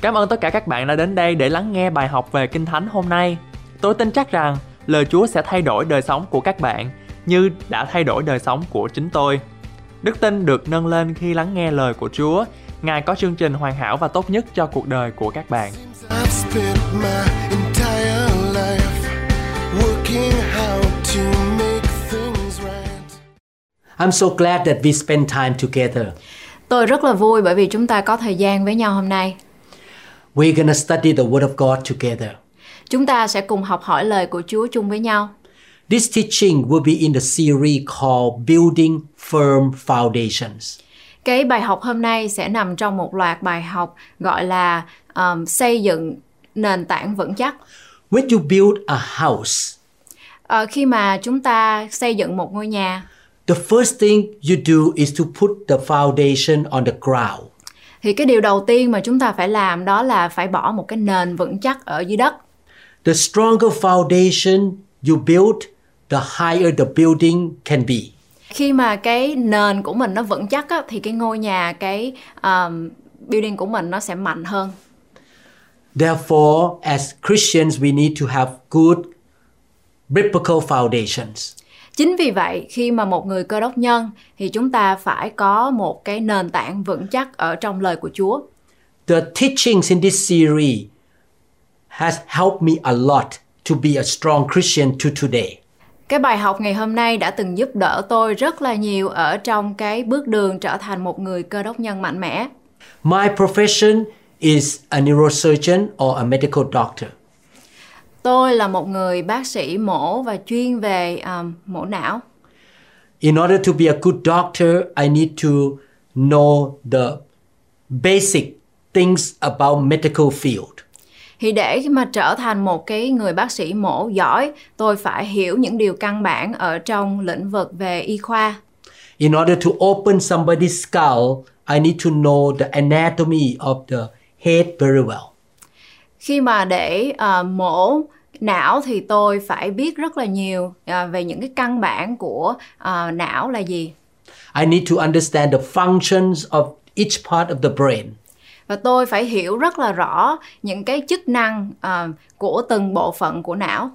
Cảm ơn tất cả các bạn đã đến đây để lắng nghe bài học về Kinh Thánh hôm nay. Tôi tin chắc rằng lời Chúa sẽ thay đổi đời sống của các bạn như đã thay đổi đời sống của chính tôi. Đức tin được nâng lên khi lắng nghe lời của Chúa. Ngài có chương trình hoàn hảo và tốt nhất cho cuộc đời của các bạn. I'm so glad that we spend time together. Tôi rất là vui bởi vì chúng ta có thời gian với nhau hôm nay. We're going to study the Word of God together. Chúng ta sẽ cùng học hỏi lời của Chúa chung với nhau. This teaching will be in the series called Building Firm Foundations. Cái bài học hôm nay sẽ nằm trong một loạt bài học gọi là um, xây dựng nền tảng vững chắc. When you build a house, Ờ, khi mà chúng ta xây dựng một ngôi nhà the first thing you do is to put the foundation on the ground. Thì cái điều đầu tiên mà chúng ta phải làm đó là phải bỏ một cái nền vững chắc ở dưới đất. The stronger foundation you build, the higher the building can be. Khi mà cái nền của mình nó vững chắc á, thì cái ngôi nhà cái um, building của mình nó sẽ mạnh hơn. Therefore, as Christians, we need to have good biblical foundations. Chính vì vậy, khi mà một người cơ đốc nhân thì chúng ta phải có một cái nền tảng vững chắc ở trong lời của Chúa. The teachings in this series has helped me a lot to be a strong Christian to today. Cái bài học ngày hôm nay đã từng giúp đỡ tôi rất là nhiều ở trong cái bước đường trở thành một người cơ đốc nhân mạnh mẽ. My profession is a neurosurgeon or a medical doctor. Tôi là một người bác sĩ mổ và chuyên về um, mổ não. In order to be a good doctor, I need to know the basic things about medical field. Thì để mà trở thành một cái người bác sĩ mổ giỏi, tôi phải hiểu những điều căn bản ở trong lĩnh vực về y khoa. In order to open somebody's skull, I need to know the anatomy of the head very well. Khi mà để ờ, mổ não thì tôi phải biết rất là nhiều ờ, về những cái căn bản của ờ, não là gì. I need to understand the functions of each part of the brain. Và tôi phải hiểu rất là rõ những cái chức năng ờ, của từng bộ phận của não.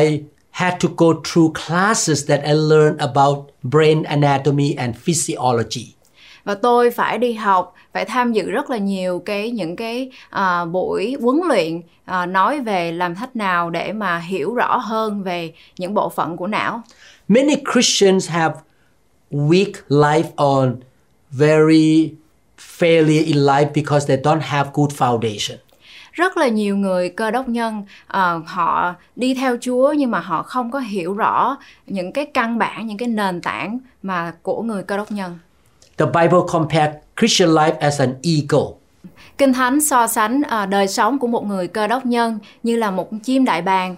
I had to go through classes that I learned about brain anatomy and physiology. Và tôi phải đi học phải tham dự rất là nhiều cái những cái à, buổi huấn luyện à, nói về làm cách nào để mà hiểu rõ hơn về những bộ phận của não Many Christians have weak life on very failure in life because they don't have good foundation. rất là nhiều người cơ đốc nhân à, họ đi theo Chúa nhưng mà họ không có hiểu rõ những cái căn bản những cái nền tảng mà của người cơ đốc nhân The Bible compared Christian life as an eagle. Kinh Thánh so sánh à, đời sống của một người cơ đốc nhân như là một chim đại bàng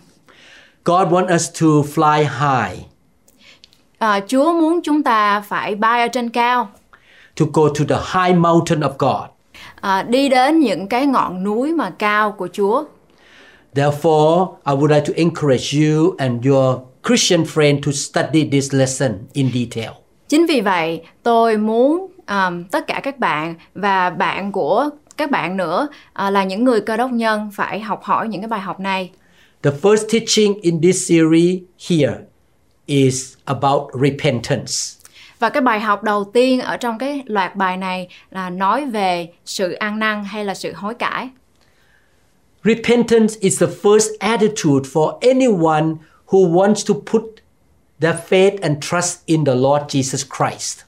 God wants us to fly high, À, Chúa muốn chúng ta phải bay ở trên cao, to go to the high mountain of God. à, đi đến những cái ngọn núi mà cao của Chúa. Therefore, I would like to encourage you and your Christian friend to study this lesson in detail. Chính vì vậy, tôi muốn um, tất cả các bạn và bạn của các bạn nữa à, là những người cơ đốc nhân phải học hỏi những cái bài học này. The first teaching in this series here is about repentance. Và cái bài học đầu tiên ở trong cái loạt bài này là nói về sự ăn năn hay là sự hối cải. Repentance is the first attitude for anyone who wants to put their faith and trust in the Lord Jesus Christ.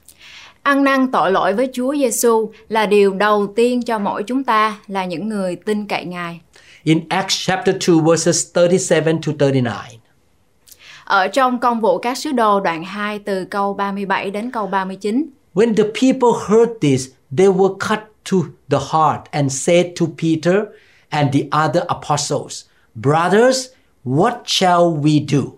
Ăn năn tội lỗi với Chúa Giêsu là điều đầu tiên cho mỗi chúng ta là những người tin cậy Ngài. In Acts chapter 2 verses 37 to 39. Ở trong công vụ các sứ đồ đoạn 2 từ câu 37 đến câu 39, When the people heard this, they were cut to the heart and said to Peter and the other apostles, Brothers, what shall we do?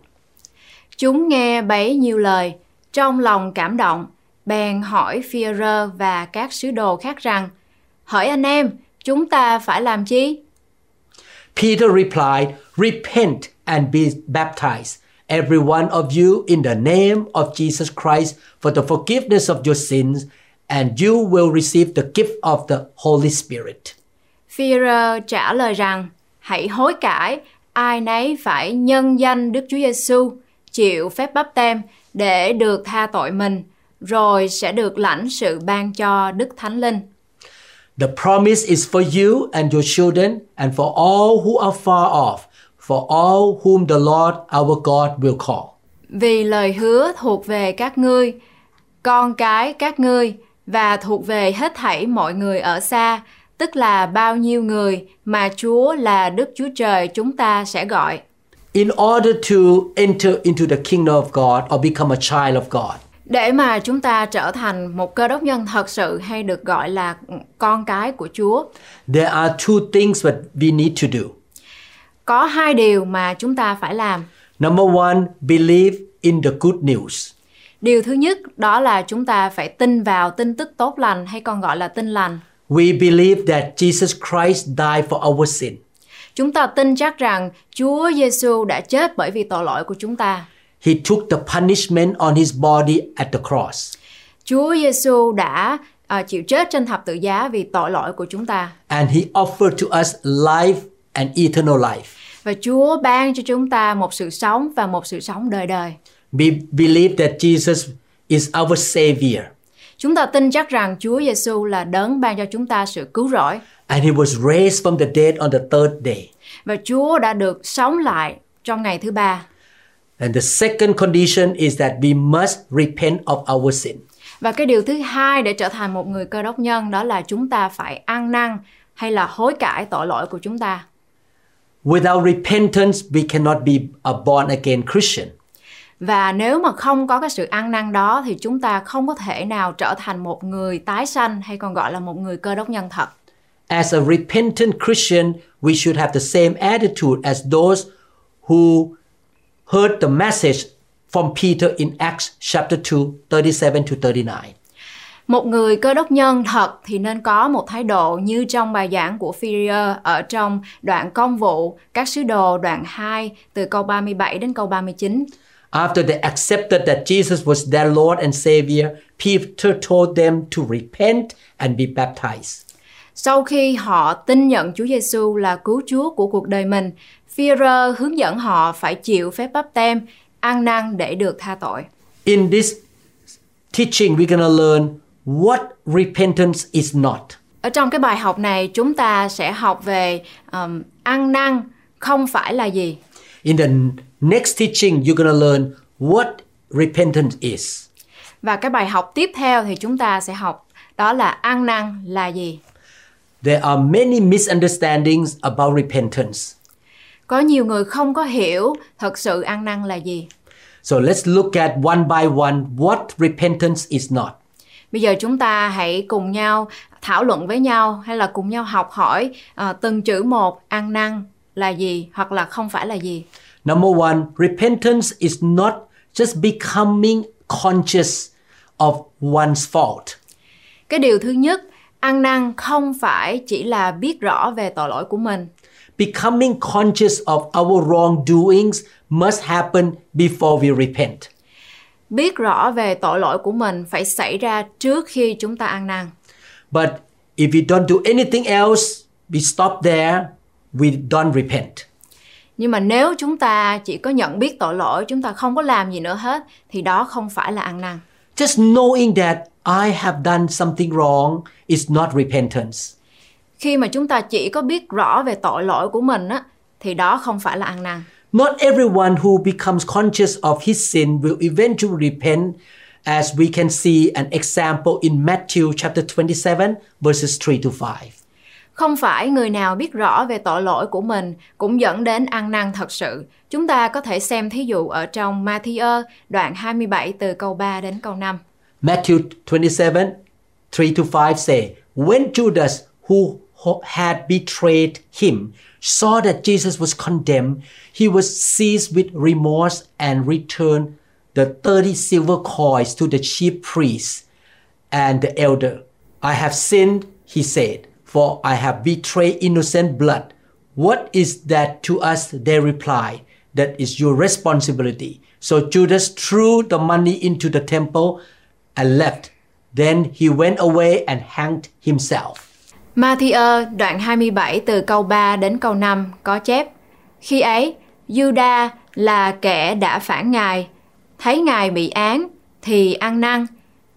Chúng nghe bấy nhiêu lời, trong lòng cảm động, bèn hỏi phi và các sứ đồ khác rằng, Hỡi anh em, chúng ta phải làm chi? Peter replied, Repent and be baptized, every one of you, in the name of Jesus Christ for the forgiveness of your sins, and you will receive the gift of the Holy Spirit. Führer trả lời rằng, hãy hối cải, ai nấy phải nhân danh Đức Chúa Giêsu chịu phép báp tem để được tha tội mình, rồi sẽ được lãnh sự ban cho Đức Thánh Linh. The promise is for you and your children and for all who are far off, for all whom the Lord our God will call. Vì lời hứa thuộc về các ngươi, con cái các ngươi và thuộc về hết thảy mọi người ở xa, tức là bao nhiêu người mà Chúa là Đức Chúa Trời chúng ta sẽ gọi. In order to enter into the kingdom of God or become a child of God, Để mà chúng ta trở thành một cơ đốc nhân thật sự hay được gọi là con cái của Chúa, there are two things that we need to do. có hai điều mà chúng ta phải làm. Number one, believe in the good news. Điều thứ nhất đó là chúng ta phải tin vào tin tức tốt lành hay còn gọi là tin lành. We believe that Jesus Christ died for our sin. Chúng ta tin chắc rằng Chúa Giêsu đã chết bởi vì tội lỗi của chúng ta. He took the punishment on his body at the cross. Chúa Giêsu đã à, chịu chết trên thập tự giá vì tội lỗi của chúng ta. And he offered to us life and eternal life. Và Chúa ban cho chúng ta một sự sống và một sự sống đời đời. We believe that Jesus is our Savior Chúng ta tin chắc rằng Chúa Giêsu là đấng ban cho chúng ta sự cứu rỗi and he was raised from the dead on the third day. và Chúa đã được sống lại trong ngày thứ ba. And the second condition is that we must repent of our sin. Và cái điều thứ hai để trở thành một người cơ đốc nhân đó là chúng ta phải ăn năn hay là hối cải tội lỗi của chúng ta. Without repentance, we cannot be a born again Christian. Và nếu mà không có cái sự ăn năn đó thì chúng ta không có thể nào trở thành một người tái sanh hay còn gọi là một người cơ đốc nhân thật. As a repentant Christian, we should have the same attitude as those who heard the message from Peter in Acts chapter 2, 37 to 39. Một người cơ đốc nhân thật thì nên có một thái độ như trong bài giảng của Führer ở trong đoạn công vụ các sứ đồ đoạn 2 từ câu 37 đến câu 39. After they accepted that Jesus was their Lord and Savior, Peter told them to repent and be baptized. Sau khi họ tin nhận Chúa Giêsu là cứu Chúa của cuộc đời mình, Führer hướng dẫn họ phải chịu phép báp tem, ăn năn để được tha tội. In this teaching, we're going to learn what repentance is not. Ở trong cái bài học này chúng ta sẽ học về um, ăn năn không phải là gì. In the next teaching, you're going to learn what repentance is. Và cái bài học tiếp theo thì chúng ta sẽ học đó là ăn năn là gì. There are many misunderstandings about repentance. Có nhiều người không có hiểu thật sự ăn năn là gì. So let's look at one by one what repentance is not. Bây giờ chúng ta hãy cùng nhau thảo luận với nhau hay là cùng nhau học hỏi à, từng chữ một ăn năn là gì hoặc là không phải là gì. Number one, repentance is not just becoming conscious of one's fault. Cái điều thứ nhất, ăn năn không phải chỉ là biết rõ về tội lỗi của mình. Becoming conscious of our wrongdoings must happen before we repent. Biết rõ về tội lỗi của mình phải xảy ra trước khi chúng ta ăn năn. But if we don't do anything else, we stop there, we don't repent. Nhưng mà nếu chúng ta chỉ có nhận biết tội lỗi, chúng ta không có làm gì nữa hết thì đó không phải là ăn năn. Just knowing that I have done something wrong is not repentance. Khi mà chúng ta chỉ có biết rõ về tội lỗi của mình á thì đó không phải là ăn năn. Not everyone who becomes conscious of his sin will eventually repent, as we can see an example in Matthew chapter 27, verses 3 to 5. Không phải người nào biết rõ về tội lỗi của mình cũng dẫn đến ăn năn thật sự. Chúng ta có thể xem thí dụ ở trong Matthew đoạn 27 từ câu 3 đến câu 5. Matthew 27, 3 to 5 say, When Judas, who had betrayed him, saw that Jesus was condemned, he was seized with remorse and returned the 30 silver coins to the chief priest and the elder. I have sinned, he said, for I have betrayed innocent blood. What is that to us? They replied, That is your responsibility. So Judas threw the money into the temple and left. Then he went away and hanged himself. Matthew đoạn 27 từ câu 3 đến câu 5 có chép Khi ấy, Juda là kẻ đã phản Ngài, thấy Ngài bị án thì ăn năn,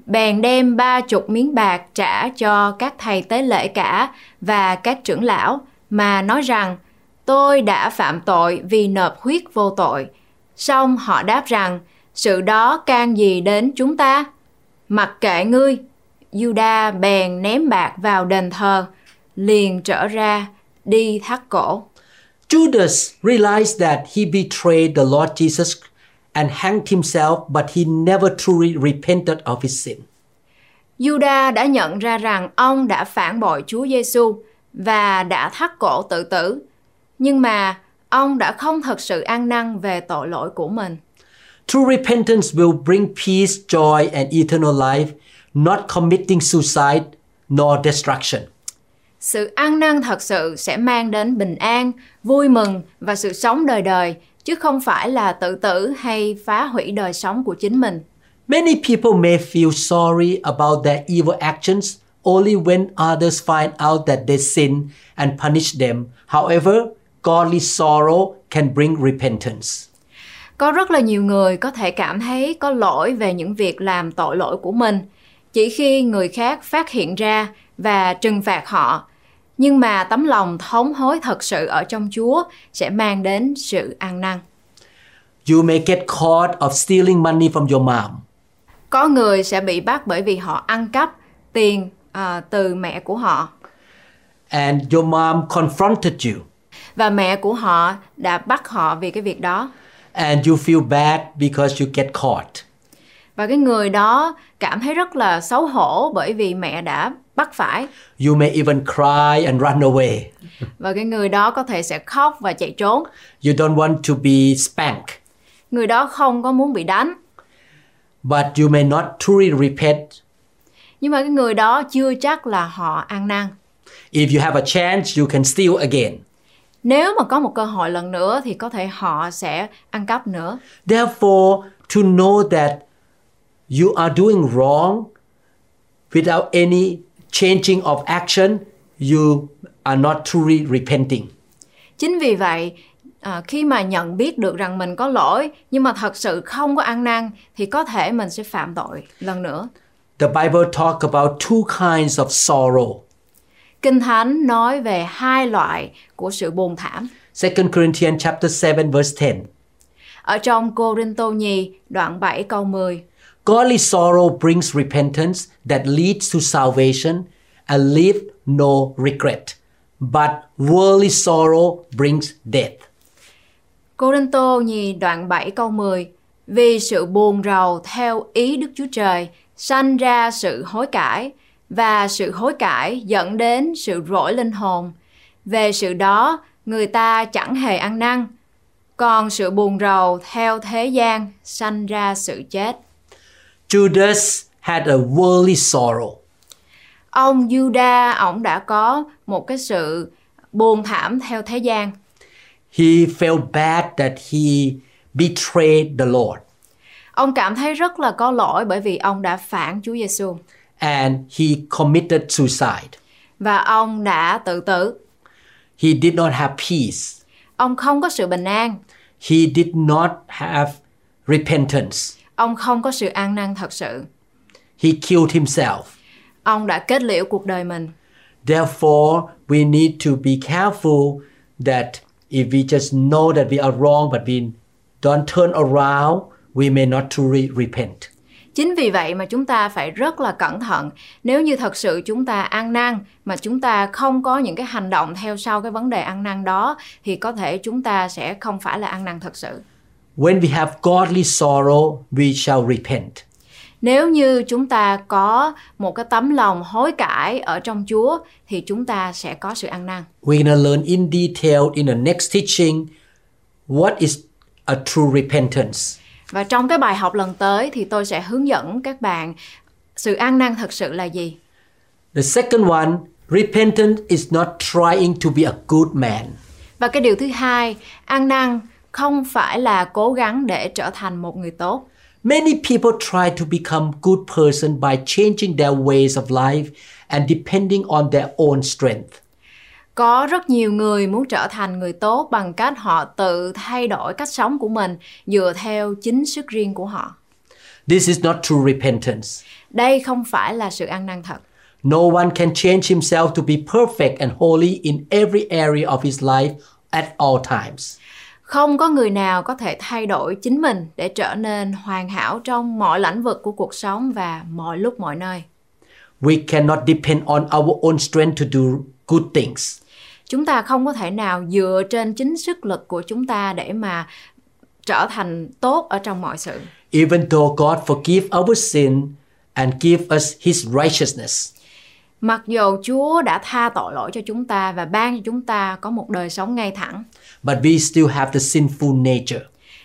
bèn đem ba chục miếng bạc trả cho các thầy tế lễ cả và các trưởng lão mà nói rằng tôi đã phạm tội vì nộp huyết vô tội. Song họ đáp rằng sự đó can gì đến chúng ta? Mặc kệ ngươi, Juda bèn ném bạc vào đền thờ, liền trở ra đi thắt cổ. Judas realized that he betrayed the Lord Jesus and hanged himself, but he never truly repented of his sin. Juda đã nhận ra rằng ông đã phản bội Chúa Giêsu và đã thắt cổ tự tử, nhưng mà ông đã không thật sự ăn năn về tội lỗi của mình. True repentance will bring peace, joy, and eternal life, not committing suicide nor destruction. Sự ăn năn thật sự sẽ mang đến bình an, vui mừng và sự sống đời đời, chứ không phải là tự tử hay phá hủy đời sống của chính mình. Many people may feel sorry about their evil actions only when others find out that they sin and punish them. However, godly sorrow can bring repentance. Có rất là nhiều người có thể cảm thấy có lỗi về những việc làm tội lỗi của mình, chỉ khi người khác phát hiện ra và trừng phạt họ. Nhưng mà tấm lòng thống hối thật sự ở trong Chúa sẽ mang đến sự ăn năn. You may get caught of stealing money from your mom. Có người sẽ bị bắt bởi vì họ ăn cắp tiền à, từ mẹ của họ and your mom confronted you và mẹ của họ đã bắt họ vì cái việc đó and you feel bad because you get caught. và cái người đó cảm thấy rất là xấu hổ bởi vì mẹ đã bắt phải You may even cry and run away. và cái người đó có thể sẽ khóc và chạy trốn You don't want to be spanked, người đó không có muốn bị đánh but you may not truly repent. nhưng mà cái người đó chưa chắc là họ ăn năn If you have a chance, you can steal again. nếu mà có một cơ hội lần nữa thì có thể họ sẽ ăn cắp nữa Therefore, to know that you are doing wrong without any changing of action, you are not truly repenting. Chính vì vậy, à, khi mà nhận biết được rằng mình có lỗi nhưng mà thật sự không có ăn năn thì có thể mình sẽ phạm tội lần nữa. The Bible talk about two kinds of sorrow. Kinh Thánh nói về hai loại của sự buồn thảm. 2 Corinthians chapter 7 verse 10. Ở trong Cô Rinh Tô Nhì đoạn 7 câu 10. Godly sorrow brings repentance that leads to salvation and leave no regret. But worldly sorrow brings death. Cô Rinh Tô Nhì đoạn 7 câu 10. Vì sự buồn rầu theo ý Đức Chúa Trời sanh ra sự hối cải và sự hối cải dẫn đến sự rỗi linh hồn. Về sự đó, người ta chẳng hề ăn năn, còn sự buồn rầu theo thế gian sanh ra sự chết. Judas had a worldly sorrow. Ông Juda, ông đã có một cái sự buồn thảm theo thế gian. He felt bad that he betrayed the Lord Ông cảm thấy rất là có lỗi bởi vì ông đã phản Chúa Giêsu and he committed suicide. và ông đã tự tử. He did not have peace. Ông không có sự bình an, He did not have repentance. Ông không có sự an năn thật sự. He killed himself. Ông đã kết liễu cuộc đời mình. Therefore, we need to be careful that if we just know that we are wrong but we don't turn around, we may not truly repent. Chính vì vậy mà chúng ta phải rất là cẩn thận. Nếu như thật sự chúng ta ăn năn mà chúng ta không có những cái hành động theo sau cái vấn đề ăn năn đó thì có thể chúng ta sẽ không phải là ăn năn thật sự. When we have godly sorrow, we shall repent. Nếu như chúng ta có một cái tấm lòng hối cải ở trong Chúa thì chúng ta sẽ có sự ăn năn. We're going to learn in detail in the next teaching what is a true repentance. Và trong cái bài học lần tới thì tôi sẽ hướng dẫn các bạn sự ăn năn thật sự là gì. The second one, repentance is not trying to be a good man. Và cái điều thứ hai, ăn năn không phải là cố gắng để trở thành một người tốt. Many people try to become good person by changing their ways of life and depending on their own strength. Có rất nhiều người muốn trở thành người tốt bằng cách họ tự thay đổi cách sống của mình dựa theo chính sức riêng của họ. This is not true repentance. Đây không phải là sự ăn năn thật. No one can change himself to be perfect and holy in every area of his life at all times. Không có người nào có thể thay đổi chính mình để trở nên hoàn hảo trong mọi lĩnh vực của cuộc sống và mọi lúc mọi nơi. We cannot depend on our own strength to do good things. Chúng ta không có thể nào dựa trên chính sức lực của chúng ta để mà trở thành tốt ở trong mọi sự. Even though God forgive our sin and give us his righteousness, Mặc dù Chúa đã tha tội lỗi cho chúng ta và ban cho chúng ta có một đời sống ngay thẳng, but we still have the sinful nature.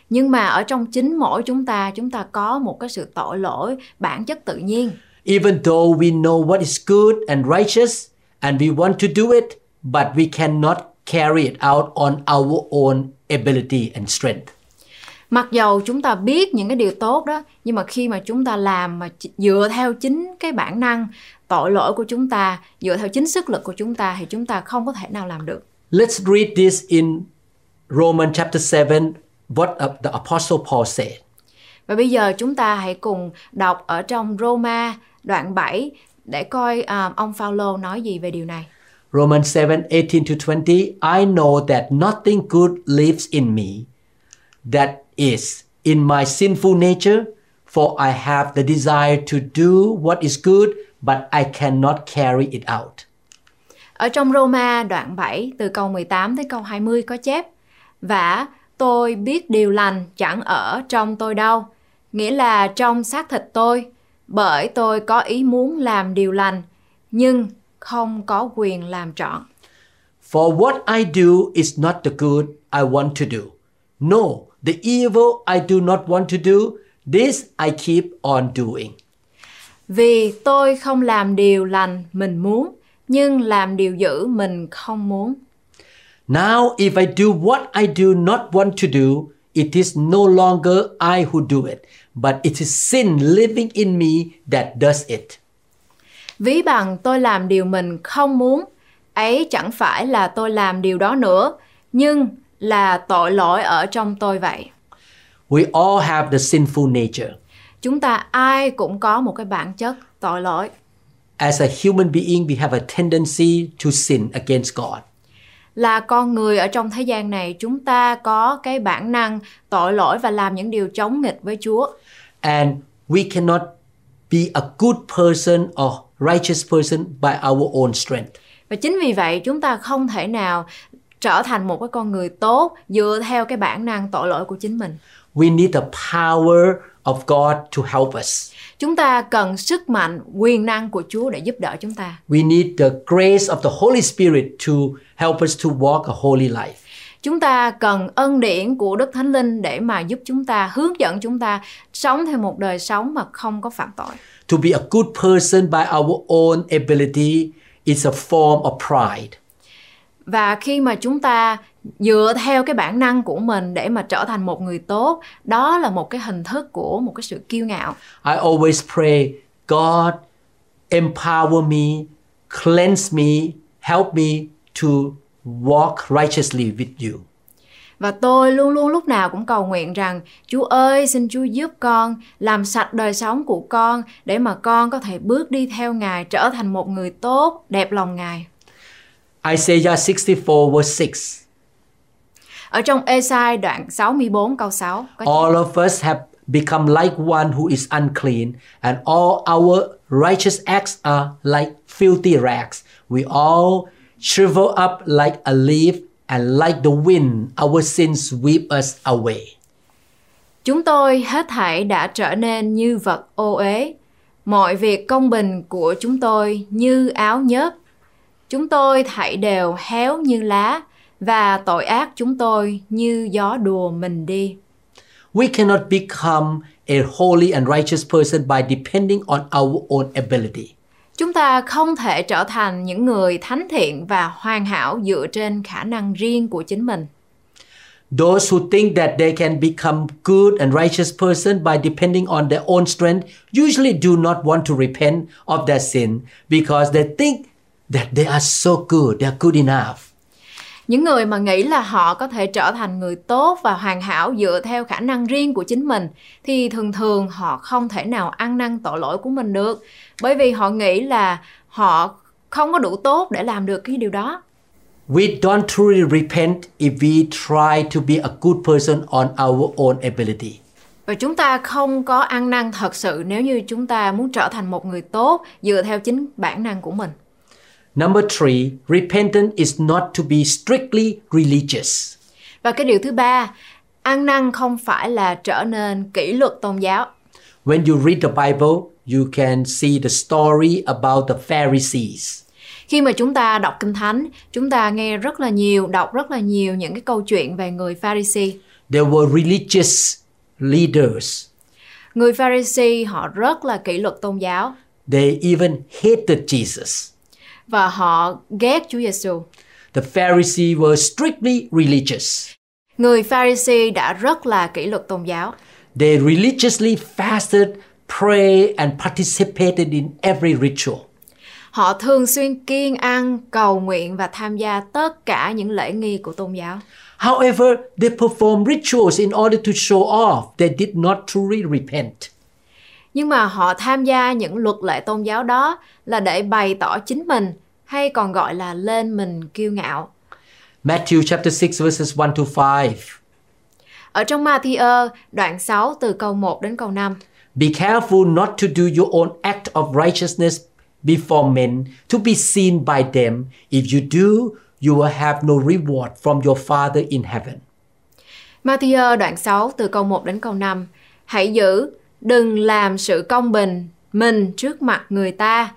nhưng mà ở trong chính mỗi chúng ta, chúng ta có một cái sự tội lỗi bản chất tự nhiên. Even though we know what is good and righteous and we want to do it, but we cannot carry it out on our own ability and strength. Mặc dầu chúng ta biết những cái điều tốt đó, nhưng mà khi mà chúng ta làm mà dựa theo chính cái bản năng tội lỗi của chúng ta, dựa theo chính sức lực của chúng ta thì chúng ta không có thể nào làm được. Let's read this in Romans chapter 7, what the Apostle Paul said. Và bây giờ chúng ta hãy cùng đọc ở trong Roma đoạn 7 để coi à, ông Phaolô nói gì về điều này. Romans 7 18 to 20 I know that nothing good lives in me, that is, in my sinful nature, for I have the desire to do what is good, but I cannot carry it out. Ở trong Roma đoạn 7 từ câu 18 tới câu 20 có chép Và tôi biết điều lành chẳng ở trong tôi đâu, nghĩa là trong xác thịt tôi, bởi tôi có ý muốn làm điều lành, nhưng không có quyền làm trọn. For what I do is not the good I want to do. No, the evil I do not want to do, this I keep on doing. Vì tôi không làm điều lành mình muốn, nhưng làm điều dữ mình không muốn. Now, if I do what I do not want to do, it is no longer I who do it, but it is sin living in me that does it. Ví bằng tôi làm điều mình không muốn, ấy chẳng phải là tôi làm điều đó nữa, nhưng là tội lỗi ở trong tôi vậy. We all have the sinful nature. Chúng ta ai cũng có một cái bản chất tội lỗi. As a human being, we have a tendency to sin against God. Là con người ở trong thế gian này, chúng ta có cái bản năng tội lỗi và làm những điều chống nghịch với Chúa. And we cannot be a good person or righteous person by our own strength. Và chính vì vậy chúng ta không thể nào trở thành một cái con người tốt dựa theo cái bản năng tội lỗi của chính mình. We need the power of God to help us. Chúng ta cần sức mạnh, quyền năng của Chúa để giúp đỡ chúng ta. We need the grace of the Holy Spirit to help us to walk a holy life. Chúng ta cần ân điển của Đức Thánh Linh để mà giúp chúng ta, hướng dẫn chúng ta sống theo một đời sống mà không có phạm tội. To be a good person by our own ability is a form of pride. Và khi mà chúng ta dựa theo cái bản năng của mình để mà trở thành một người tốt, đó là một cái hình thức của một cái sự kiêu ngạo. I always pray, God, empower me, cleanse me, help me to walk righteously with you. Và tôi luôn luôn lúc nào cũng cầu nguyện rằng Chúa ơi xin Chúa giúp con làm sạch đời sống của con để mà con có thể bước đi theo Ngài trở thành một người tốt, đẹp lòng Ngài. Isaiah 64 verse 6. Ở trong Esai đoạn 64 câu 6 có All of us have become like one who is unclean, and all our righteous acts are like filthy rags. We all shrivel up like a leaf, and like the wind, our sins sweep us away. Chúng tôi hết thảy đã trở nên như vật ô uế. Mọi việc công bình của chúng tôi như áo nhớp. Chúng tôi thảy đều héo như lá và tội ác chúng tôi như gió đùa mình đi. We cannot become a holy and righteous person by depending on our own ability. Chúng ta không thể trở thành những người thánh thiện và hoàn hảo dựa trên khả năng riêng của chính mình. Those who think that they can become good and righteous person by depending on their own strength usually do not want to repent of their sin because they think that they are so good, they are good enough. Những người mà nghĩ là họ có thể trở thành người tốt và hoàn hảo dựa theo khả năng riêng của chính mình thì thường thường họ không thể nào ăn năn tội lỗi của mình được bởi vì họ nghĩ là họ không có đủ tốt để làm được cái điều đó. We don't truly repent if we try to be a good person on our own ability. Và chúng ta không có ăn năn thật sự nếu như chúng ta muốn trở thành một người tốt dựa theo chính bản năng của mình. Number three, repentance is not to be strictly religious. Và cái điều thứ ba, ăn năn không phải là trở nên kỷ luật tôn giáo. When you read the Bible, you can see the story about the Pharisees. Khi mà chúng ta đọc Kinh Thánh, chúng ta nghe rất là nhiều, đọc rất là nhiều những cái câu chuyện về người Pharisee. They were religious leaders. Người Pharisee họ rất là kỷ luật tôn giáo They even hated Jesus. Và họ ghét Chúa Giêsu. The Pharisees were strictly religious. Người Pharisee đã rất là kỷ luật tôn giáo. They religiously fasted, prayed, and participated in every ritual. Họ thường xuyên kiêng ăn, cầu nguyện và tham gia tất cả những lễ nghi của tôn giáo. However, they performed rituals in order to show off they did not truly repent. Nhưng mà họ tham gia những luật lệ tôn giáo đó là để bày tỏ chính mình hay còn gọi là lên mình kiêu ngạo. Matthew chapter 6 verses 1 to 5. Ở trong Matthew đoạn 6 từ câu 1 đến câu 5. Be careful not to do your own act of righteousness before men to be seen by them. If you do, you will have no reward from your Father in heaven. Matthew đoạn 6 từ câu 1 đến câu 5. Hãy giữ, đừng làm sự công bình mình trước mặt người ta,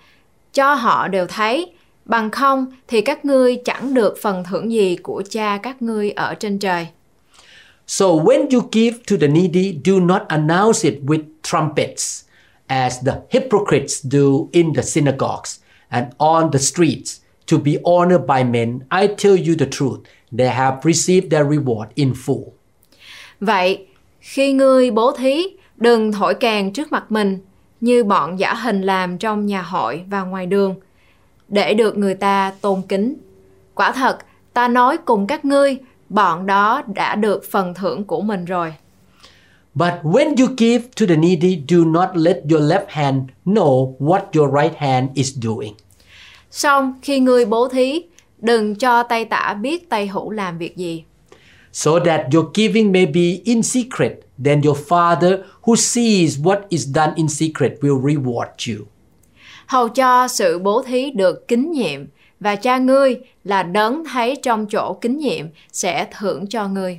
cho họ đều thấy, bằng không thì các ngươi chẳng được phần thưởng gì của cha các ngươi ở trên trời. So when you give to the needy, do not announce it with trumpets, as the hypocrites do in the synagogues and on the streets, to be honored by men. I tell you the truth, they have received their reward in full. Vậy, khi ngươi bố thí, đừng thổi kèn trước mặt mình như bọn giả hình làm trong nhà hội và ngoài đường, để được người ta tôn kính. Quả thật, ta nói cùng các ngươi, bọn đó đã được phần thưởng của mình rồi. But when you give to the needy, do not let your left hand know what your right hand is doing. Xong, khi ngươi bố thí, đừng cho tay tả biết tay hữu làm việc gì. so that your giving may be in secret, then your Father who sees what is done in secret will reward you. Hầu cho sự bố thí được kính nhiệm và cha ngươi là đấng thấy trong chỗ kính nhiệm sẽ thưởng cho ngươi.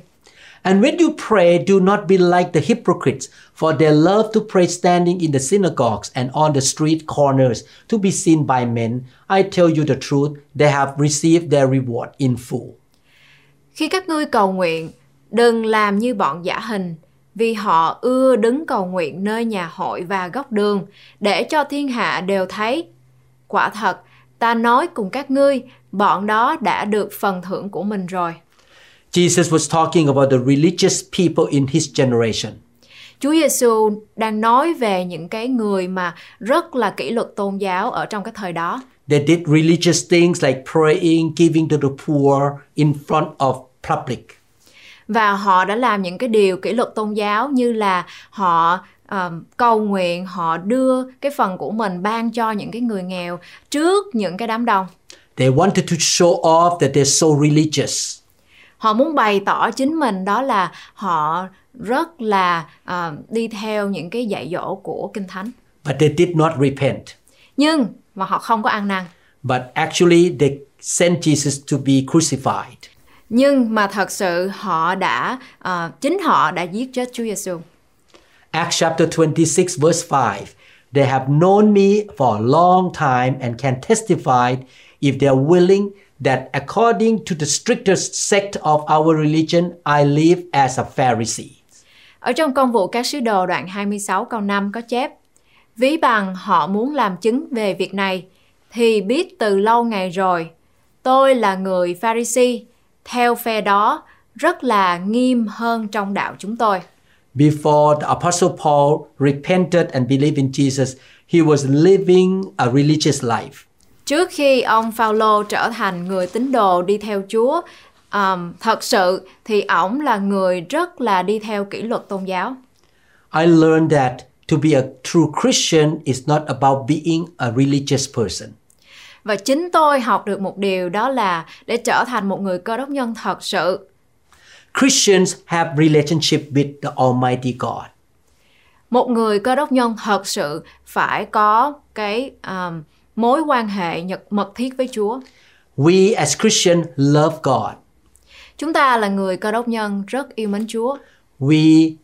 And when you pray, do not be like the hypocrites, for they love to pray standing in the synagogues and on the street corners to be seen by men. I tell you the truth, they have received their reward in full. Khi các ngươi cầu nguyện, đừng làm như bọn giả hình, vì họ ưa đứng cầu nguyện nơi nhà hội và góc đường, để cho thiên hạ đều thấy. Quả thật, ta nói cùng các ngươi, bọn đó đã được phần thưởng của mình rồi. Jesus was talking about the religious people in his generation. Chúa Giêsu đang nói về những cái người mà rất là kỷ luật tôn giáo ở trong cái thời đó. They did religious things like praying, giving to the poor in front of public. Và họ đã làm những cái điều kỷ luật tôn giáo như là họ um, cầu nguyện, họ đưa cái phần của mình ban cho những cái người nghèo trước những cái đám đông. They wanted to show off that they're so religious. Họ muốn bày tỏ chính mình đó là họ rất là um, đi theo những cái dạy dỗ của Kinh Thánh. But they did not repent. Nhưng mà họ không có ăn năn. But actually, they sent Jesus to be crucified. Nhưng mà thật sự họ đã uh, chính họ đã giết chết Chúa Giêsu. Acts chapter 26, verse 5. They have known me for a long time and can testify if they are willing that according to the strictest sect of our religion, I live as a Pharisee. Ở trong công vụ các sứ đồ đoạn 26 câu 5 có chép Ví bằng họ muốn làm chứng về việc này thì biết từ lâu ngày rồi tôi là người Pharisee theo phe đó rất là nghiêm hơn trong đạo chúng tôi. Before the Apostle Paul repented and believed in Jesus, he was living a religious life. Trước khi ông Phaolô trở thành người tín đồ đi theo Chúa, um, thật sự thì ổng là người rất là đi theo kỷ luật tôn giáo. I learned that to be a true Christian is not about being a religious person. Và chính tôi học được một điều đó là để trở thành một người cơ đốc nhân thật sự Christians have relationship with the Almighty God. một người cơ đốc nhân thật sự phải có cái um, mối quan hệ nhật mật thiết với Chúa. We as Christians love God. Chúng ta là người cơ đốc nhân rất yêu mến Chúa. We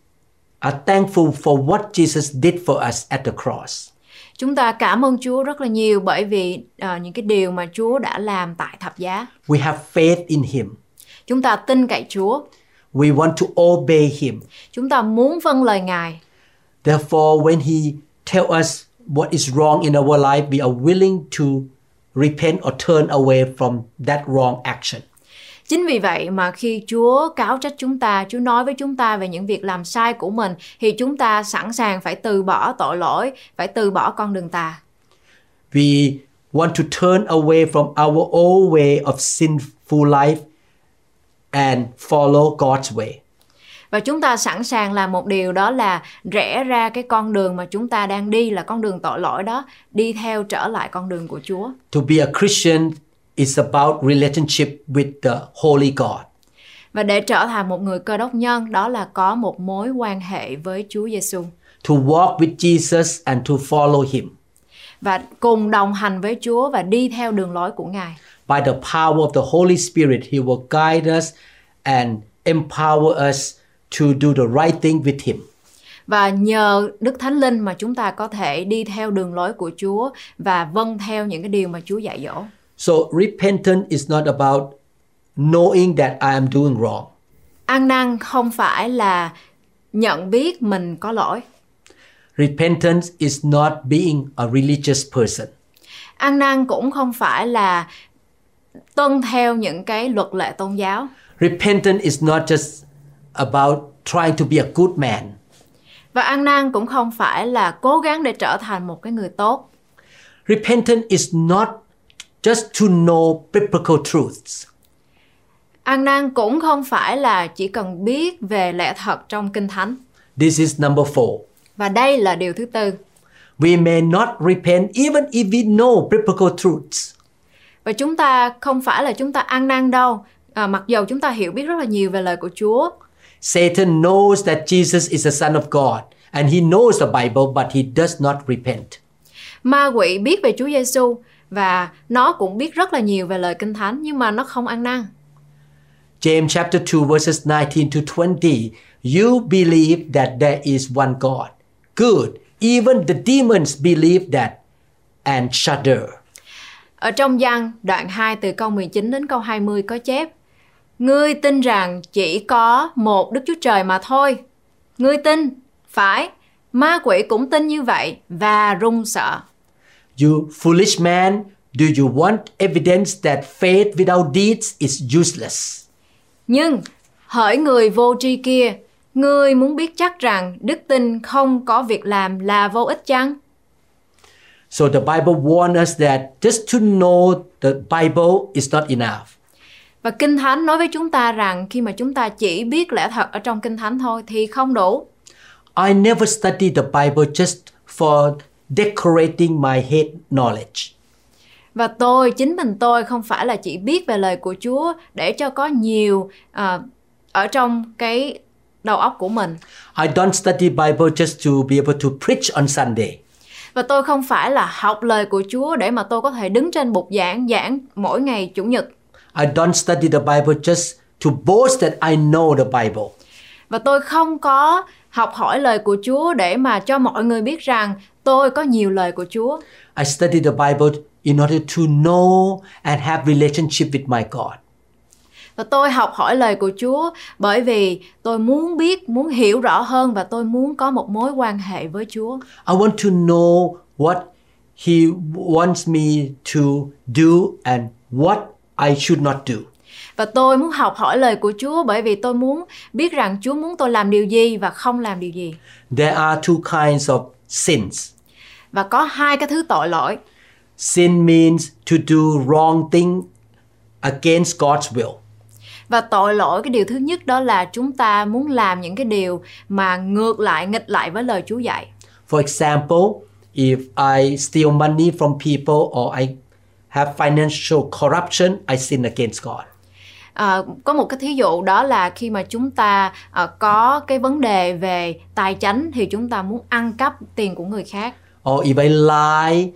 are thankful for what Jesus did for us at the cross. Chúng ta cảm ơn Chúa rất là nhiều bởi vì ờ, những cái điều mà Chúa đã làm tại thập giá. We have faith in Him. Chúng ta tin cậy Chúa. We want to obey Him. Chúng ta muốn vâng lời Ngài. Therefore, when He tells us what is wrong in our life, we are willing to repent or turn away from that wrong action. Chính vì vậy mà khi Chúa cáo trách chúng ta, Chúa nói với chúng ta về những việc làm sai của mình thì chúng ta sẵn sàng phải từ bỏ tội lỗi, phải từ bỏ con đường tà. We want to turn away from our old way of sinful life and follow God's way. Và chúng ta sẵn sàng làm một điều đó là rẽ ra cái con đường mà chúng ta đang đi là con đường tội lỗi đó, đi theo trở lại con đường của Chúa. To be a Christian is about relationship with the Holy God. Và để trở thành một người cơ đốc nhân đó là có một mối quan hệ với Chúa Giêsu To walk with Jesus and to follow Him. và cùng đồng hành với Chúa và đi theo đường lối của Ngài. By the power of the Holy Spirit, He will guide us and empower us to do the right thing with Him. Và nhờ Đức Thánh Linh mà chúng ta có thể đi theo đường lối của Chúa và vâng theo những cái điều mà Chúa dạy dỗ. So, repentance is not about knowing that I am doing wrong. Ăn năn không phải là nhận biết mình có lỗi. Repentance is not being a religious person. Ăn năn cũng không phải là tuân theo những cái luật lệ tôn giáo. Repentance is not just about trying to be a good man. Và ăn năn cũng không phải là cố gắng để trở thành một cái người tốt. Repentance is not just to know biblical truths. Ăn năn cũng không phải là chỉ cần biết về lẽ thật trong Kinh Thánh. This is number four. Và đây là điều thứ tư. We may not repent even if we know biblical truths. Và chúng ta không phải là chúng ta ăn năn đâu. À, mặc dù chúng ta hiểu biết rất là nhiều về lời của Chúa. Satan knows that Jesus is the Son of God and he knows the Bible, but he does not repent. Ma quỷ biết về Chúa Giêsu và nó cũng biết rất là nhiều về lời Kinh Thánh nhưng mà nó không ăn năn. James chapter 2 verses 19 to 20. You believe that there is one God. Good. Even the demons believe that and shudder. Ở trong văn đoạn 2 từ câu 19 đến câu 20 có chép Ngươi tin rằng chỉ có một Đức Chúa Trời mà thôi. Ngươi tin, phải, ma quỷ cũng tin như vậy và run sợ. You foolish man, do you want evidence that faith without deeds is useless? Nhưng, hỡi người vô tri kia, ngươi muốn biết chắc rằng đức tin không có việc làm là vô ích chăng? So the Bible warns us that just to know the Bible is not enough. Và Kinh Thánh nói với chúng ta rằng khi mà chúng ta chỉ biết lẽ thật ở trong Kinh Thánh thôi thì không đủ. I never study the Bible just for decorating my head knowledge. Và tôi, chính mình tôi không phải là chỉ biết về lời của Chúa để cho có nhiều à, ở trong cái đầu óc của mình. I don't study Bible just to be able to preach on Sunday. Và tôi không phải là học lời của Chúa để mà tôi có thể đứng trên bục giảng giảng mỗi ngày Chủ nhật. I don't study the Bible just to boast that I know the Bible. Và tôi không có học hỏi lời của Chúa để mà cho mọi người biết rằng tôi có nhiều lời của Chúa. I study the Bible in order to know and have relationship with my God. Và tôi học hỏi lời của Chúa bởi vì tôi muốn biết, muốn hiểu rõ hơn và tôi muốn có một mối quan hệ với Chúa. I want to know what He wants me to do and what I should not do. Và tôi muốn học hỏi lời của Chúa bởi vì tôi muốn biết rằng Chúa muốn tôi làm điều gì và không làm điều gì. There are two kinds of sins. Và có hai cái thứ tội lỗi. Sin means to do wrong thing against God's will. Và tội lỗi cái điều thứ nhất đó là chúng ta muốn làm những cái điều mà ngược lại, nghịch lại với lời Chúa dạy. For example, if I steal money from people or I have financial corruption, I sin against God. À, có một cái thí dụ đó là khi mà chúng ta à, có cái vấn đề về tài chánh thì chúng ta muốn ăn cắp tiền của người khác. Or if I lie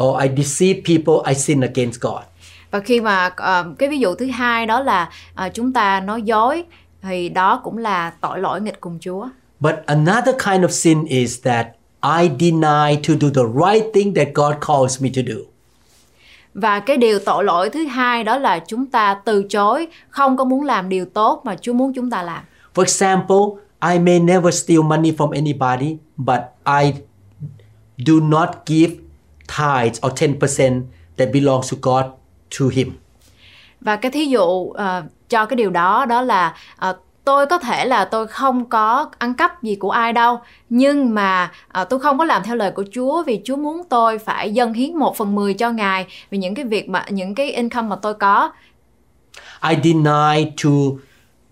or I deceive people, I sin against God. Và khi mà à, cái ví dụ thứ hai đó là à, chúng ta nói dối thì đó cũng là tội lỗi nghịch cùng Chúa. But another kind of sin is that I deny to do the right thing that God calls me to do. Và cái điều tội lỗi thứ hai đó là chúng ta từ chối không có muốn làm điều tốt mà Chúa muốn chúng ta làm. For example, I may never steal money from anybody, but I do not give tithes or 10% that belongs to God to him. Và cái thí dụ ờ, cho cái điều đó đó là ờ, tôi có thể là tôi không có ăn cắp gì của ai đâu nhưng mà ờ, tôi không có làm theo lời của Chúa vì Chúa muốn tôi phải dâng hiến một phần mười cho Ngài vì những cái việc mà những cái income mà tôi có I deny to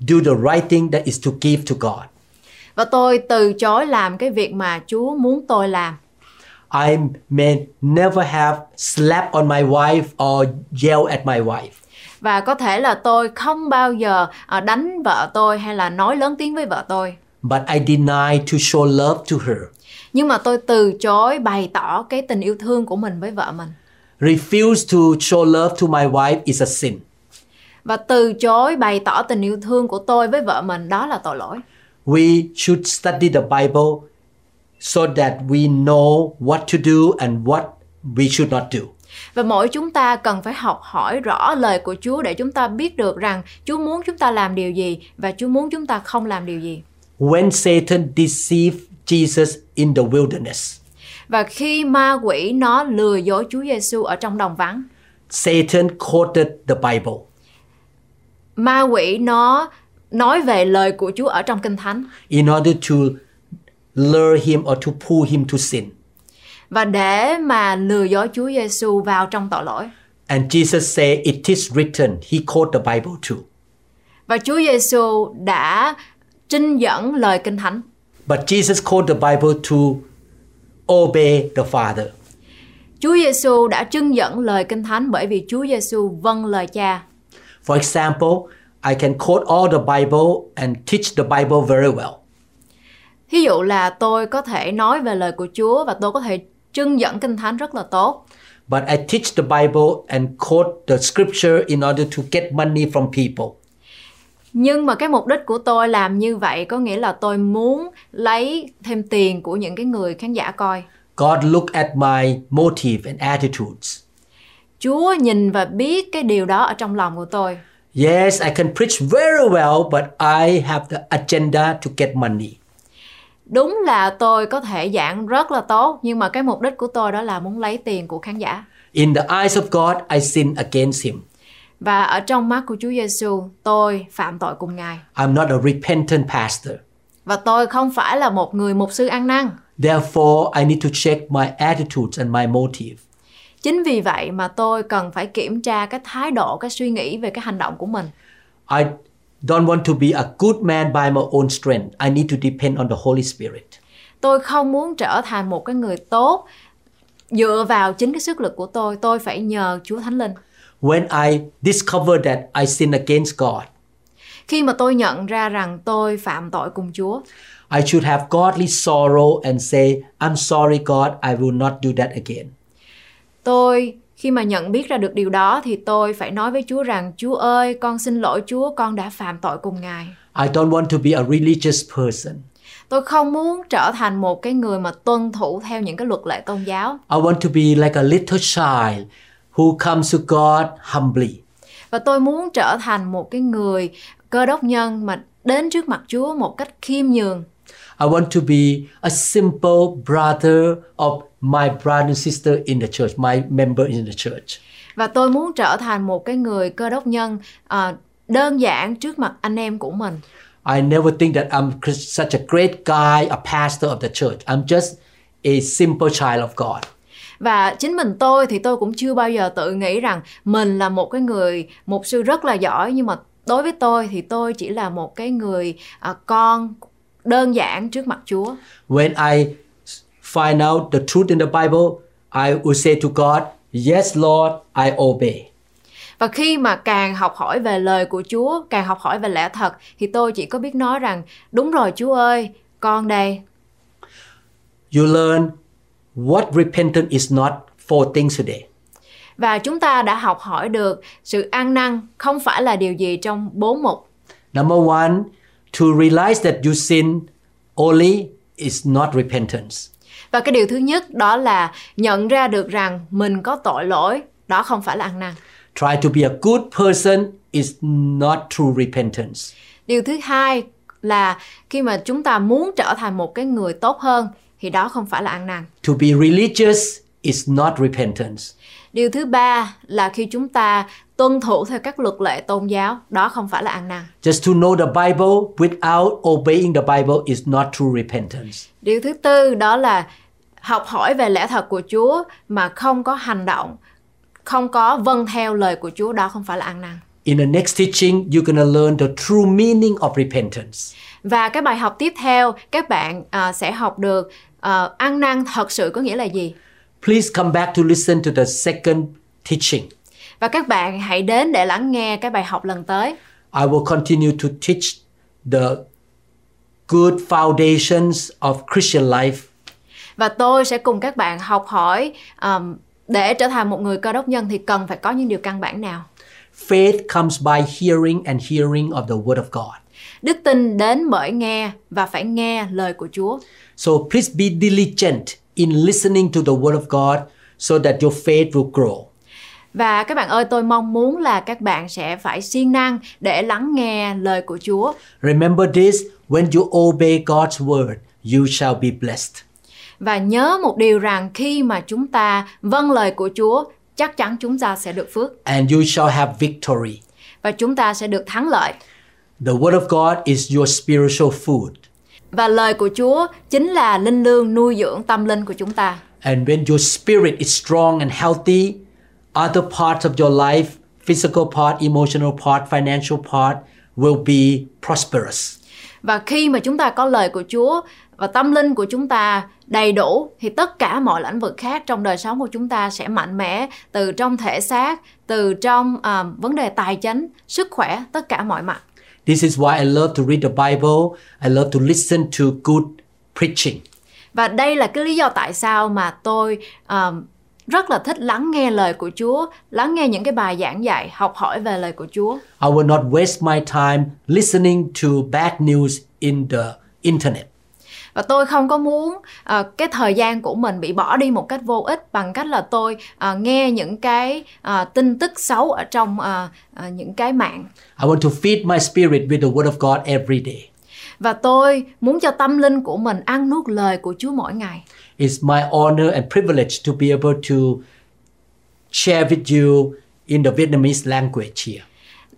do the right thing that is to give to God. và tôi từ chối làm cái việc mà Chúa muốn tôi làm I may never have slapped on my wife or yelled at my wife. và có thể là tôi không bao giờ ờ, đánh vợ tôi hay là nói lớn tiếng với vợ tôi But I deny to show love to her. nhưng mà tôi từ chối bày tỏ cái tình yêu thương của mình với vợ mình Refuse to show love to my wife is a sin. và từ chối bày tỏ tình yêu thương của tôi với vợ mình đó là tội lỗi We should study the Bible so that we know what to do and what we should not do. và mỗi chúng ta cần phải học hỏi rõ lời của Chúa để chúng ta biết được rằng Chúa muốn chúng ta làm điều gì và Chúa muốn chúng ta không làm điều gì. When Satan deceived Jesus in the wilderness, Và khi ma quỷ nó lừa dối Chúa Giêsu ở trong đồng vắng, Satan quoted the Bible. ma quỷ nó nói về lời của Chúa ở trong Kinh Thánh in order to lure him or to pull him to sin. và để mà lừa dối Chúa Giêsu vào trong tội lỗi. And Jesus said, It is written. He quoted the Bible too. Và Chúa Giêsu đã trinh dẫn lời Kinh Thánh But Jesus quoted the Bible to obey the Father. Chúa Giêsu đã trưng dẫn lời Kinh Thánh bởi vì Chúa Giêsu vâng lời Cha. For example, I can quote all the Bible and teach the Bible very well. Thí dụ là tôi có thể nói về lời của Chúa và tôi có thể trưng dẫn Kinh Thánh rất là tốt. But I teach the Bible and quote the scripture in order to get money from people. Nhưng mà cái mục đích của tôi làm như vậy có nghĩa là tôi muốn lấy thêm tiền của những cái người khán giả coi. God look at my motive and attitudes. Chúa nhìn và biết cái điều đó ở trong lòng của tôi. Yes, I can preach very well, but I have the agenda to get money. Đúng là tôi có thể giảng rất là tốt nhưng mà cái mục đích của tôi đó là muốn lấy tiền của khán giả. In the eyes of God, I sin against him. Và ở trong mắt của Chúa Giêsu, tôi phạm tội cùng Ngài. I'm not a repentant pastor. Và tôi không phải là một người mục sư ăn năn. Therefore, I need to check my attitudes and my motive. Chính vì vậy mà tôi cần phải kiểm tra cái thái độ, cái suy nghĩ về cái hành động của mình. I don't want to be a good man by my own strength. I need to depend on the Holy Spirit. Tôi không muốn trở thành một cái người tốt dựa vào chính cái sức lực của tôi. Tôi phải nhờ Chúa Thánh Linh. When I discover that I sin against God, Khi mà tôi nhận ra rằng tôi phạm tội cùng Chúa, I should have godly sorrow and say, I'm sorry, God, I will not do that again. tôi khi mà nhận biết ra được điều đó thì tôi phải nói với Chúa rằng Chúa ơi, con xin lỗi Chúa, con đã phạm tội cùng Ngài. I don't want to be a religious person. Tôi không muốn trở thành một cái người mà tuân thủ theo những cái luật lệ tôn giáo. I want to be like a little child who comes to God humbly. Và tôi muốn trở thành một cái người cơ đốc nhân mà đến trước mặt Chúa một cách khiêm nhường. I want to be a simple brother of my brother and sister in the church, my member in the church. và tôi muốn trở thành một cái người cơ đốc nhân à, đơn giản trước mặt anh em của mình I never think that I'm such a great guy, a pastor of the church. I'm just a simple child of God. và chính mình tôi thì tôi cũng chưa bao giờ tự nghĩ rằng mình là một cái người mục sư rất là giỏi nhưng mà đối với tôi thì tôi chỉ là một cái người à, con đơn giản trước mặt Chúa When I find out the truth in the Bible, I will say to God, Yes, Lord, I obey. Và khi mà càng học hỏi về lời của Chúa, càng học hỏi về lẽ thật thì tôi chỉ có biết nói rằng đúng rồi Chúa ơi, con đây. You learn what repentance is not four things today. Và chúng ta đã học hỏi được sự ăn năn không phải là điều gì trong bốn mục. Number one, to realize that you sin only is not repentance. Và cái điều thứ nhất đó là nhận ra được rằng mình có tội lỗi, đó không phải là ăn năn. Try to be a good person is not true repentance. Điều thứ hai là khi mà chúng ta muốn trở thành một cái người tốt hơn thì đó không phải là ăn năn. To be religious is not repentance. Điều thứ ba là khi chúng ta tuân thủ theo các luật lệ tôn giáo, đó không phải là ăn năn. Just to know the Bible without obeying the Bible is not true repentance. Điều thứ tư đó là học hỏi về lẽ thật của Chúa mà không có hành động, không có vâng theo lời của Chúa, đó không phải là ăn năn. In the next teaching, you're going to learn the true meaning of repentance. Và cái bài học tiếp theo các bạn à, sẽ học được à, ăn năn thật sự có nghĩa là gì. Please come back to listen to the second teaching. Và các bạn hãy đến để lắng nghe cái bài học lần tới. I will continue to teach the good foundations of Christian life Và tôi sẽ cùng các bạn học hỏi um, để trở thành một người cơ đốc nhân thì cần phải có những điều căn bản nào. Faith comes by hearing and hearing of the Word of God. Đức tin đến bởi nghe và phải nghe lời của Chúa. So please be diligent in listening to the Word of God so that your faith will grow. Và các bạn ơi, tôi mong muốn là các bạn sẽ phải siêng năng để lắng nghe lời của Chúa. Remember this when you obey God's Word, you shall be blessed. Và nhớ một điều rằng khi mà chúng ta vâng lời của Chúa, chắc chắn chúng ta sẽ được phước And you shall have victory. và chúng ta sẽ được thắng lợi. The Word of God is your spiritual food. Và lời của Chúa chính là linh lương nuôi dưỡng tâm linh của chúng ta. And when your spirit is strong and healthy, other parts of your life, physical part, emotional part, financial part, will be prosperous. Và khi mà chúng ta có lời của Chúa và tâm linh của chúng ta đầy đủ thì tất cả mọi lĩnh vực khác trong đời sống của chúng ta sẽ mạnh mẽ từ trong thể xác, từ trong à, vấn đề tài chính, sức khỏe, tất cả mọi mặt. This is why I love to read the Bible. I love to listen to good preaching. Và đây là cái lý do tại sao mà tôi um, rất là thích lắng nghe lời của Chúa, lắng nghe những cái bài giảng dạy, học hỏi về lời của Chúa. I will not waste my time listening to bad news in the internet. Và tôi không có muốn ờ, cái thời gian của mình bị bỏ đi một cách vô ích bằng cách là tôi ờ, nghe những cái ờ, tin tức xấu ở trong ờ, ờ, những cái mạng. I want to feed my spirit with the Word of God every day. Và tôi muốn cho tâm linh của mình ăn nuốt lời của Chúa mỗi ngày. It's my honor and privilege to be able to share with you in the Vietnamese language here.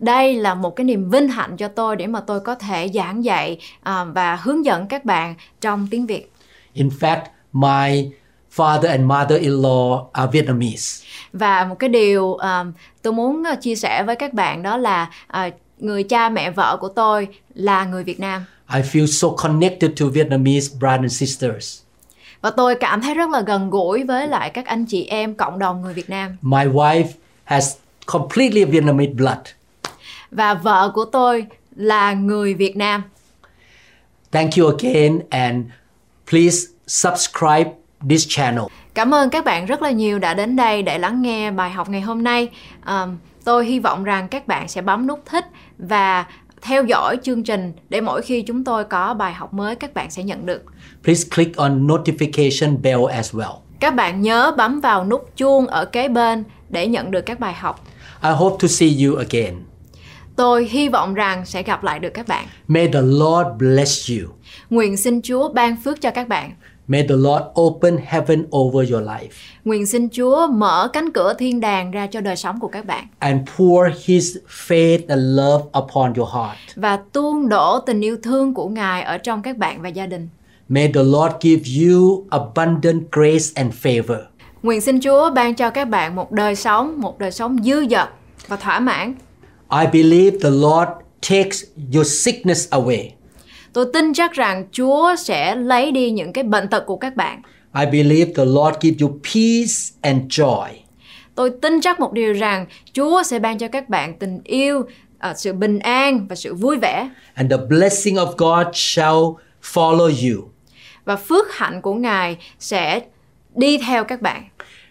Đây là một cái niềm vinh hạnh cho tôi để mà tôi có thể giảng dạy à, và hướng dẫn các bạn trong tiếng Việt. In fact, my father and mother-in-law are Vietnamese. Và một cái điều à, tôi muốn à, chia sẻ với các bạn đó là à, người cha mẹ vợ của tôi là người Việt Nam. I feel so connected to Vietnamese brothers and sisters. Và tôi cảm thấy rất là gần gũi với lại các anh chị em cộng đồng người Việt Nam. My wife has completely Vietnamese blood. Và vợ của tôi là người Việt Nam. Thank you again and please subscribe this channel. Cảm ơn các bạn rất là nhiều đã đến đây để lắng nghe bài học ngày hôm nay. Ờm, tôi hy vọng rằng các bạn sẽ bấm nút thích và theo dõi chương trình để mỗi khi chúng tôi có bài học mới các bạn sẽ nhận được. Please click on notification bell as well. Các bạn nhớ bấm vào nút chuông ở kế bên để nhận được các bài học. I hope to see you again. Tôi hy vọng rằng sẽ gặp lại được các bạn. May the Lord bless you. Nguyện xin Chúa ban phước cho các bạn. May the Lord open heaven over your life Nguyện xin Chúa mở cánh cửa thiên đàng ra cho đời sống của các bạn and pour His faith and love upon your heart. và tuôn đổ tình yêu thương của Ngài ở trong các bạn và gia đình. May the Lord give you abundant grace and favor. Nguyện xin Chúa ban cho các bạn một đời sống, một đời sống dư dật và thỏa mãn. I believe the Lord takes your sickness away. Tôi tin chắc rằng Chúa sẽ lấy đi những cái bệnh tật của các bạn. I believe the Lord give you peace and joy. Tôi tin chắc một điều rằng Chúa sẽ ban cho các bạn tình yêu, ờ, sự bình an và sự vui vẻ. And the blessing of God shall follow you. Và phước hạnh của Ngài sẽ đi theo các bạn.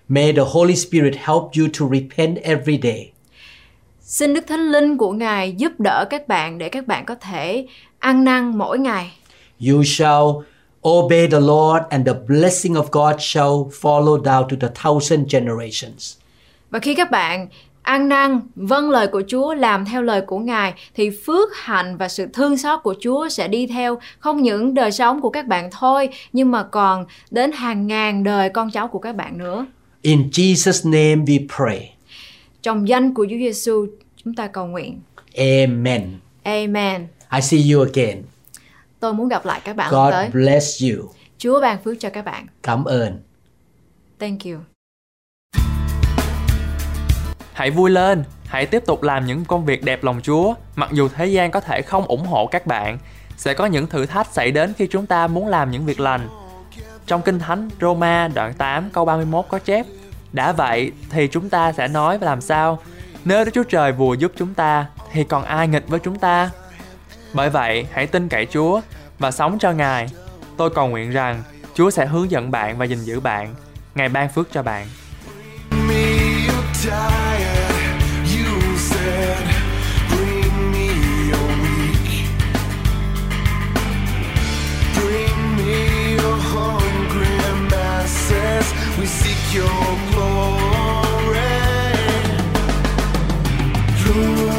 May the Holy Spirit help you to repent every day. Xin Đức Thánh Linh của Ngài giúp đỡ các bạn để các bạn có thể ăn năn mỗi ngày. You shall obey the Lord, and the blessing of God shall follow down to the thousand generations. Và khi các bạn ăn năn, vâng lời của Chúa, làm theo lời của Ngài thì phước hạnh và sự thương xót của Chúa sẽ đi theo không những đời sống của các bạn thôi nhưng mà còn đến hàng ngàn đời con cháu của các bạn nữa. In Jesus' name we pray. Trong danh của Chúa Giêsu, chúng ta cầu nguyện. Amen. Amen. I see you again. Tôi muốn gặp lại các bạn lần God tới. bless you. Chúa ban phước cho các bạn. Cảm ơn. Thank you. Hãy vui lên, hãy tiếp tục làm những công việc đẹp lòng Chúa, mặc dù thế gian có thể không ủng hộ các bạn. Sẽ có những thử thách xảy đến khi chúng ta muốn làm những việc lành. Trong Kinh Thánh Roma đoạn 8 câu 31 có chép Đã vậy thì chúng ta sẽ nói và làm sao? Nếu Đức Chúa Trời vừa giúp chúng ta thì còn ai nghịch với chúng ta? Bởi vậy, hãy tin cậy Chúa và sống cho Ngài. Tôi cầu nguyện rằng Chúa sẽ hướng dẫn bạn và gìn giữ bạn. Ngài ban phước cho bạn. We seek your glory. Lord,